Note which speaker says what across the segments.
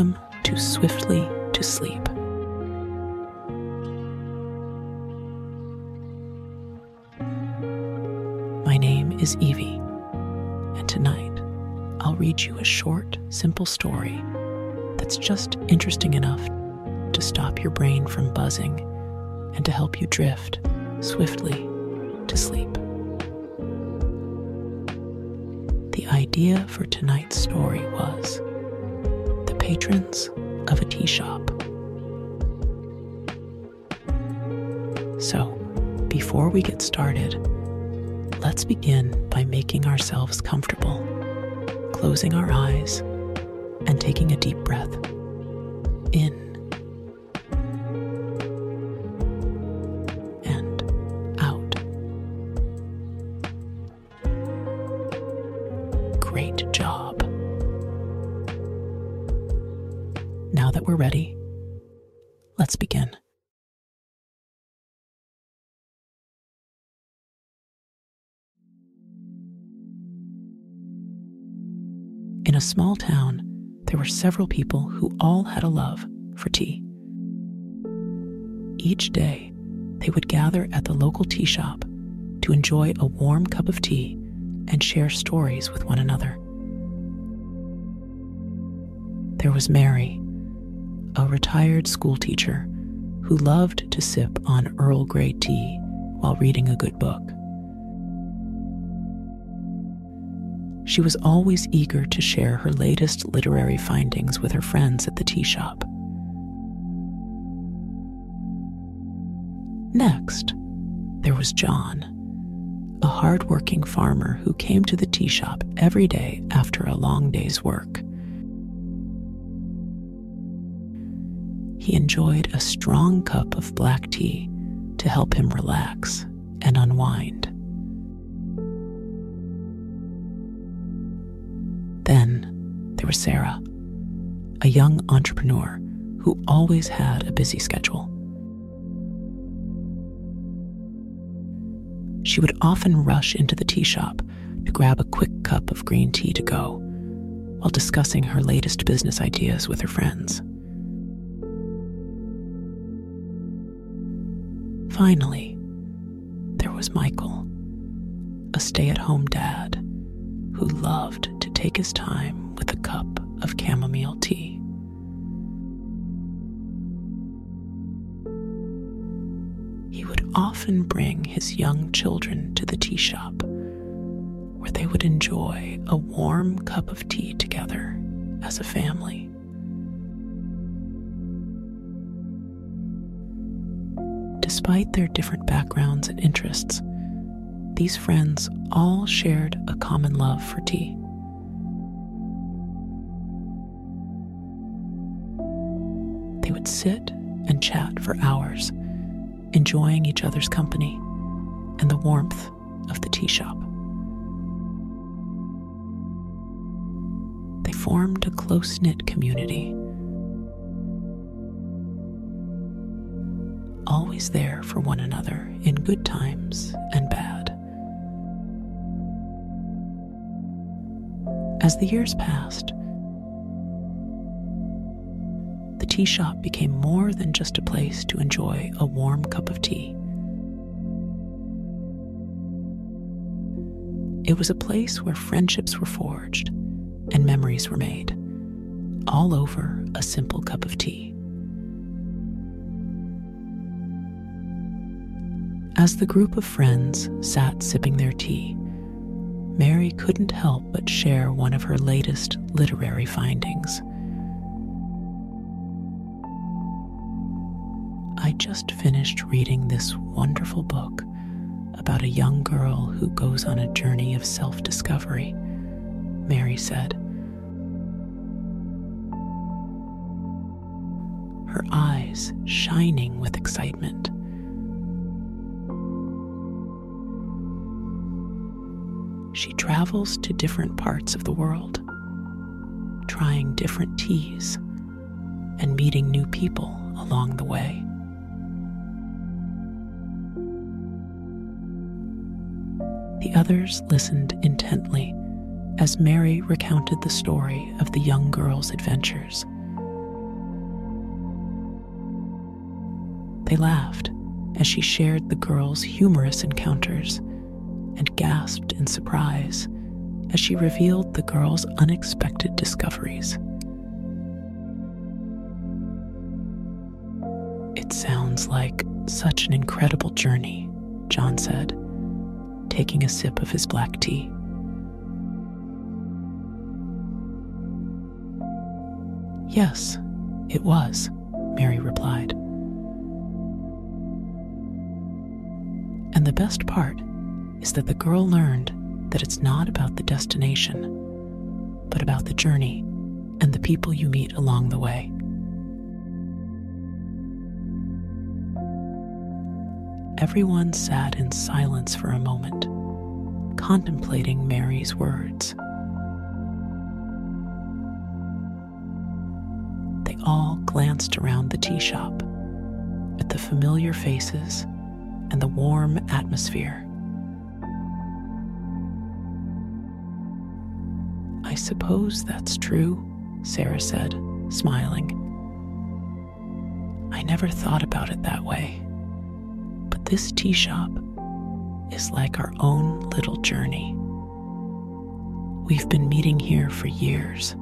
Speaker 1: Welcome to Swiftly to Sleep. My name is Evie, and tonight I'll read you a short, simple story that's just interesting enough to stop your brain from buzzing and to help you drift swiftly to sleep. The idea for tonight's story was patrons of a tea shop. So, before we get started, let's begin by making ourselves comfortable, closing our eyes, and taking a deep breath in Now that we're ready, let's begin. In a small town, there were several people who all had a love for tea. Each day, they would gather at the local tea shop to enjoy a warm cup of tea and share stories with one another. There was Mary, a retired schoolteacher who loved to sip on Earl Grey tea while reading a good book. She was always eager to share her latest literary findings with her friends at the tea shop. Next, there was John, a hard-working farmer who came to the tea shop every day after a long day's work. He enjoyed a strong cup of black tea to help him relax and unwind. Then there was Sarah, a young entrepreneur who always had a busy schedule. She would often rush into the tea shop to grab a quick cup of green tea to go while discussing her latest business ideas with her friends. Finally, there was Michael, a stay at home dad who loved to take his time with a cup of chamomile tea. He would often bring his young children to the tea shop, where they would enjoy a warm cup of tea together as a family. Despite their different backgrounds and interests, these friends all shared a common love for tea. They would sit and chat for hours, enjoying each other's company and the warmth of the tea shop. They formed a close knit community, always there for one another in good times and bad. As the years passed, the tea shop became more than just a place to enjoy a warm cup of tea. It was a place where friendships were forged and memories were made, all over a simple cup of tea. As the group of friends sat sipping their tea, Mary couldn't help but share one of her latest literary findings. I just finished reading this wonderful book about a young girl who goes on a journey of self discovery, Mary said. Her eyes shining with excitement. she travels to different parts of the world, trying different teas and meeting new people along the way. The others listened intently as Mary recounted the story of the young girl's adventures. They laughed as she shared the girl's humorous encounters and gasped in surprise as she revealed the girls' unexpected discoveries. It sounds like such an incredible journey, John said, taking a sip of his black tea. Yes, it was, Mary replied. And the best part is that the girl learned that it's not about the destination, but about the journey and the people you meet along the way. Everyone sat in silence for a moment, contemplating Mary's words. They all glanced around the tea shop at the familiar faces and the warm atmosphere. I suppose that's true, Sarah said, smiling. I never thought about it that way. But this tea shop is like our own little journey. We've been meeting here for years,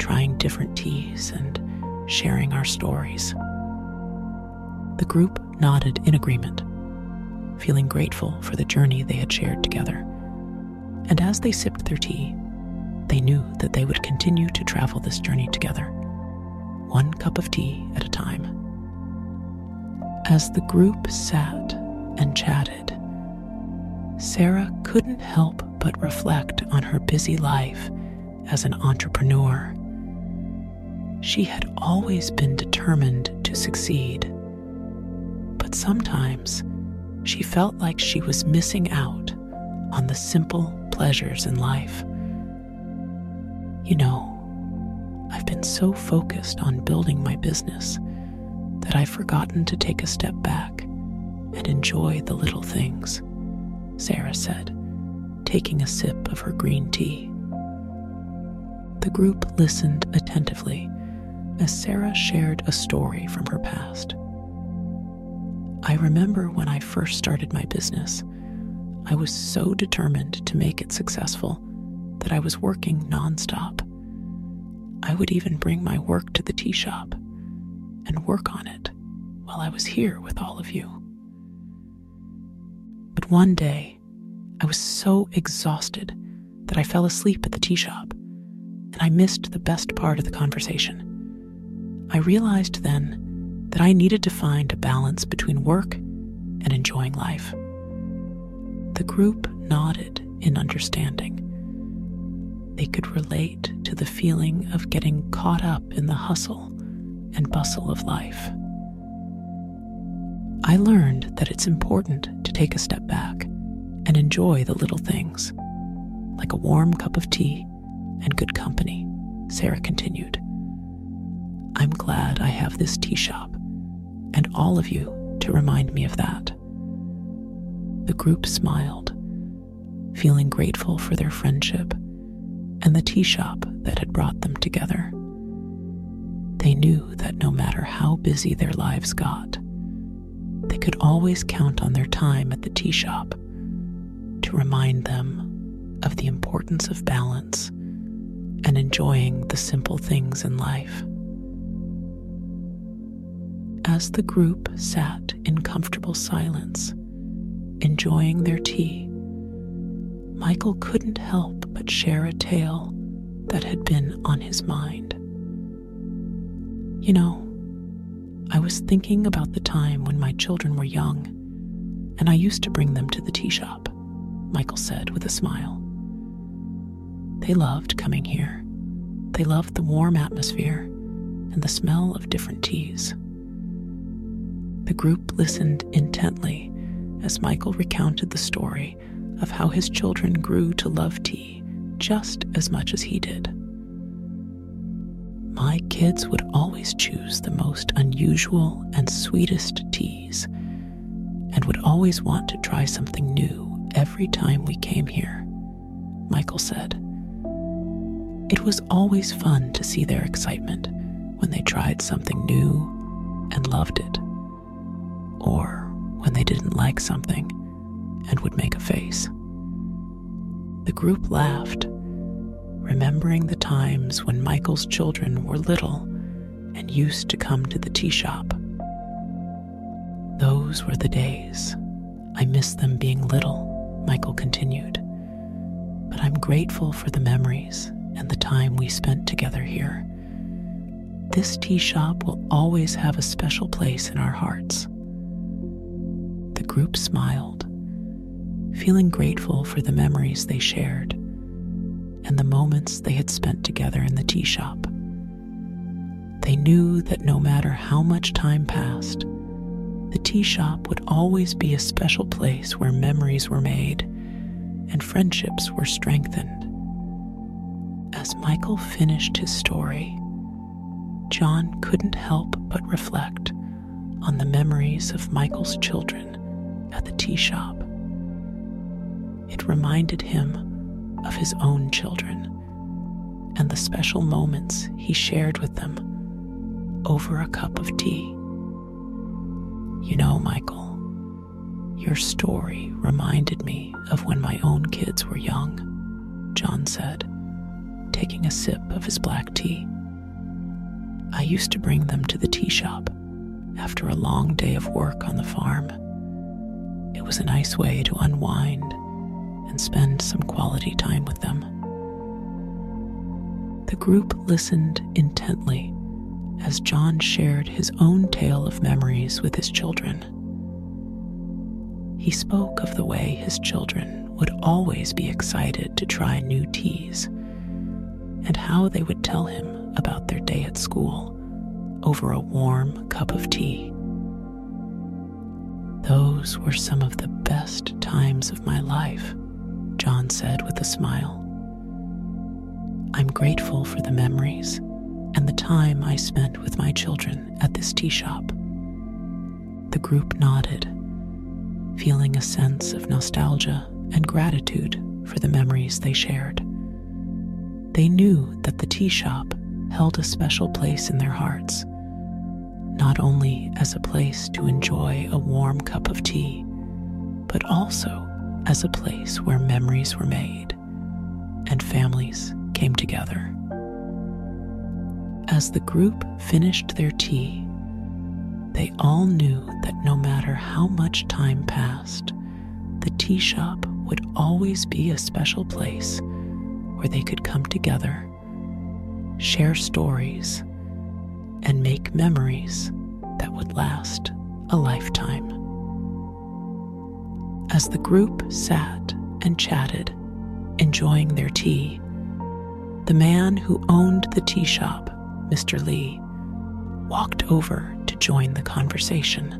Speaker 1: trying different teas and sharing our stories. The group nodded in agreement, feeling grateful for the journey they had shared together. And as they sipped their tea, they knew that they would continue to travel this journey together, one cup of tea at a time. As the group sat and chatted, Sarah couldn't help but reflect on her busy life as an entrepreneur. She had always been determined to succeed, but sometimes she felt like she was missing out on the simple pleasures in life. You know, I've been so focused on building my business that I've forgotten to take a step back and enjoy the little things, Sarah said, taking a sip of her green tea. The group listened attentively as Sarah shared a story from her past. I remember when I first started my business, I was so determined to make it successful that I was working nonstop. I would even bring my work to the tea shop and work on it while I was here with all of you. But one day, I was so exhausted that I fell asleep at the tea shop, and I missed the best part of the conversation. I realized then that I needed to find a balance between work and enjoying life. The group nodded in understanding they could relate to the feeling of getting caught up in the hustle and bustle of life. I learned that it's important to take a step back and enjoy the little things, like a warm cup of tea and good company, Sarah continued. I'm glad I have this tea shop and all of you to remind me of that. The group smiled, feeling grateful for their friendship and the tea shop that had brought them together. They knew that no matter how busy their lives got, they could always count on their time at the tea shop to remind them of the importance of balance and enjoying the simple things in life. As the group sat in comfortable silence, enjoying their tea, Michael couldn't help but share a tale that had been on his mind. You know, I was thinking about the time when my children were young, and I used to bring them to the tea shop, Michael said with a smile. They loved coming here. They loved the warm atmosphere and the smell of different teas. The group listened intently as Michael recounted the story of how his children grew to love tea just as much as he did. My kids would always choose the most unusual and sweetest teas and would always want to try something new every time we came here, Michael said. It was always fun to see their excitement when they tried something new and loved it. or when they didn't like something and would make a face. The group laughed, remembering the times when Michael's children were little and used to come to the tea shop. Those were the days. I miss them being little, Michael continued. But I'm grateful for the memories and the time we spent together here. This tea shop will always have a special place in our hearts. The group smiled, feeling grateful for the memories they shared and the moments they had spent together in the tea shop. They knew that no matter how much time passed, the tea shop would always be a special place where memories were made and friendships were strengthened. As Michael finished his story, John couldn't help but reflect on the memories of Michael's children at the tea shop. It reminded him of his own children and the special moments he shared with them over a cup of tea. You know, Michael, your story reminded me of when my own kids were young, John said, taking a sip of his black tea. I used to bring them to the tea shop after a long day of work on the farm. It was a nice way to unwind and spend some quality time with them. The group listened intently as John shared his own tale of memories with his children. He spoke of the way his children would always be excited to try new teas and how they would tell him about their day at school over a warm cup of tea. Those were some of the best times of my life, John said with a smile. I'm grateful for the memories and the time I spent with my children at this tea shop. The group nodded, feeling a sense of nostalgia and gratitude for the memories they shared. They knew that the tea shop held a special place in their hearts, not only as a place to enjoy a warm cup of tea, but also as a place where memories were made and families came together. As the group finished their tea, they all knew that no matter how much time passed, the tea shop would always be a special place where they could come together, share stories, and make memories that would last a lifetime. As the group sat and chatted, enjoying their tea, the man who owned the tea shop Mr. Lee, walked over to join the conversation.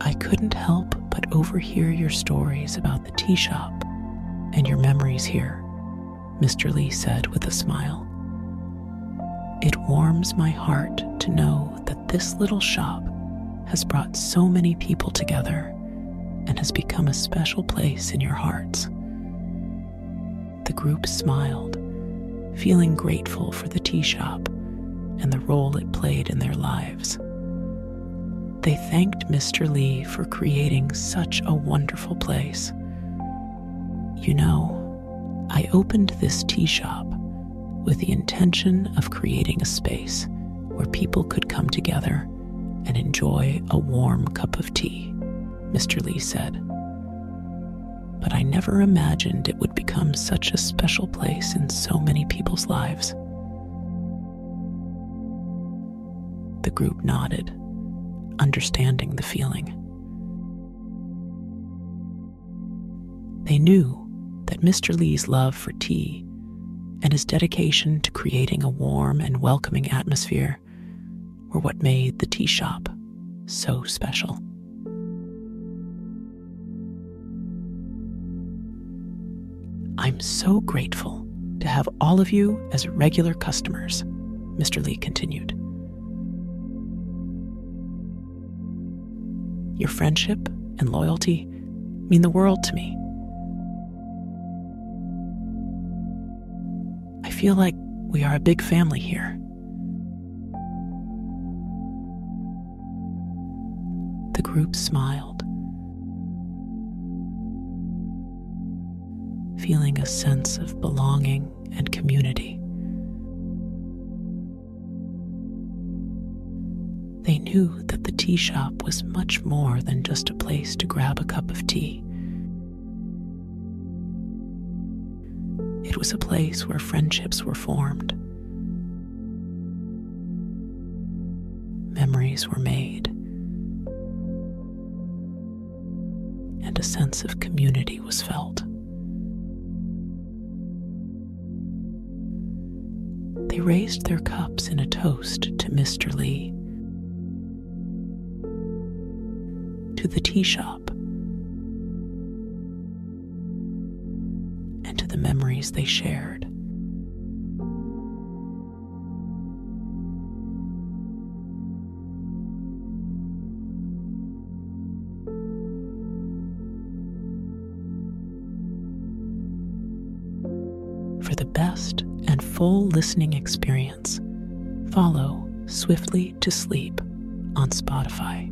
Speaker 1: I couldn't help but overhear your stories about the tea shop and your memories here, Mr. Lee said with a smile. It warms my heart to know that this little shop has brought so many people together and has become a special place in your hearts. The group smiled feeling grateful for the tea shop and the role it played in their lives. They thanked Mr. Lee for creating such a wonderful place. You know, I opened this tea shop with the intention of creating a space where people could come together and enjoy a warm cup of tea, Mr. Lee said but I never imagined it would become such a special place in so many people's lives. The group nodded, understanding the feeling. They knew that Mr. Lee's love for tea and his dedication to creating a warm and welcoming atmosphere were what made the tea shop so special. I'm so grateful to have all of you as regular customers, Mr. Lee continued. Your friendship and loyalty mean the world to me. I feel like we are a big family here. The group smiled, feeling a sense of belonging and community. They knew that the tea shop was much more than just a place to grab a cup of tea. It was a place where friendships were formed, memories were made, and a sense of community was felt. They raised their cups in a toast to Mr. Lee, to the tea shop, and to the memories they shared. Full listening experience, follow Swiftly to Sleep on Spotify.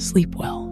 Speaker 1: Sleep well.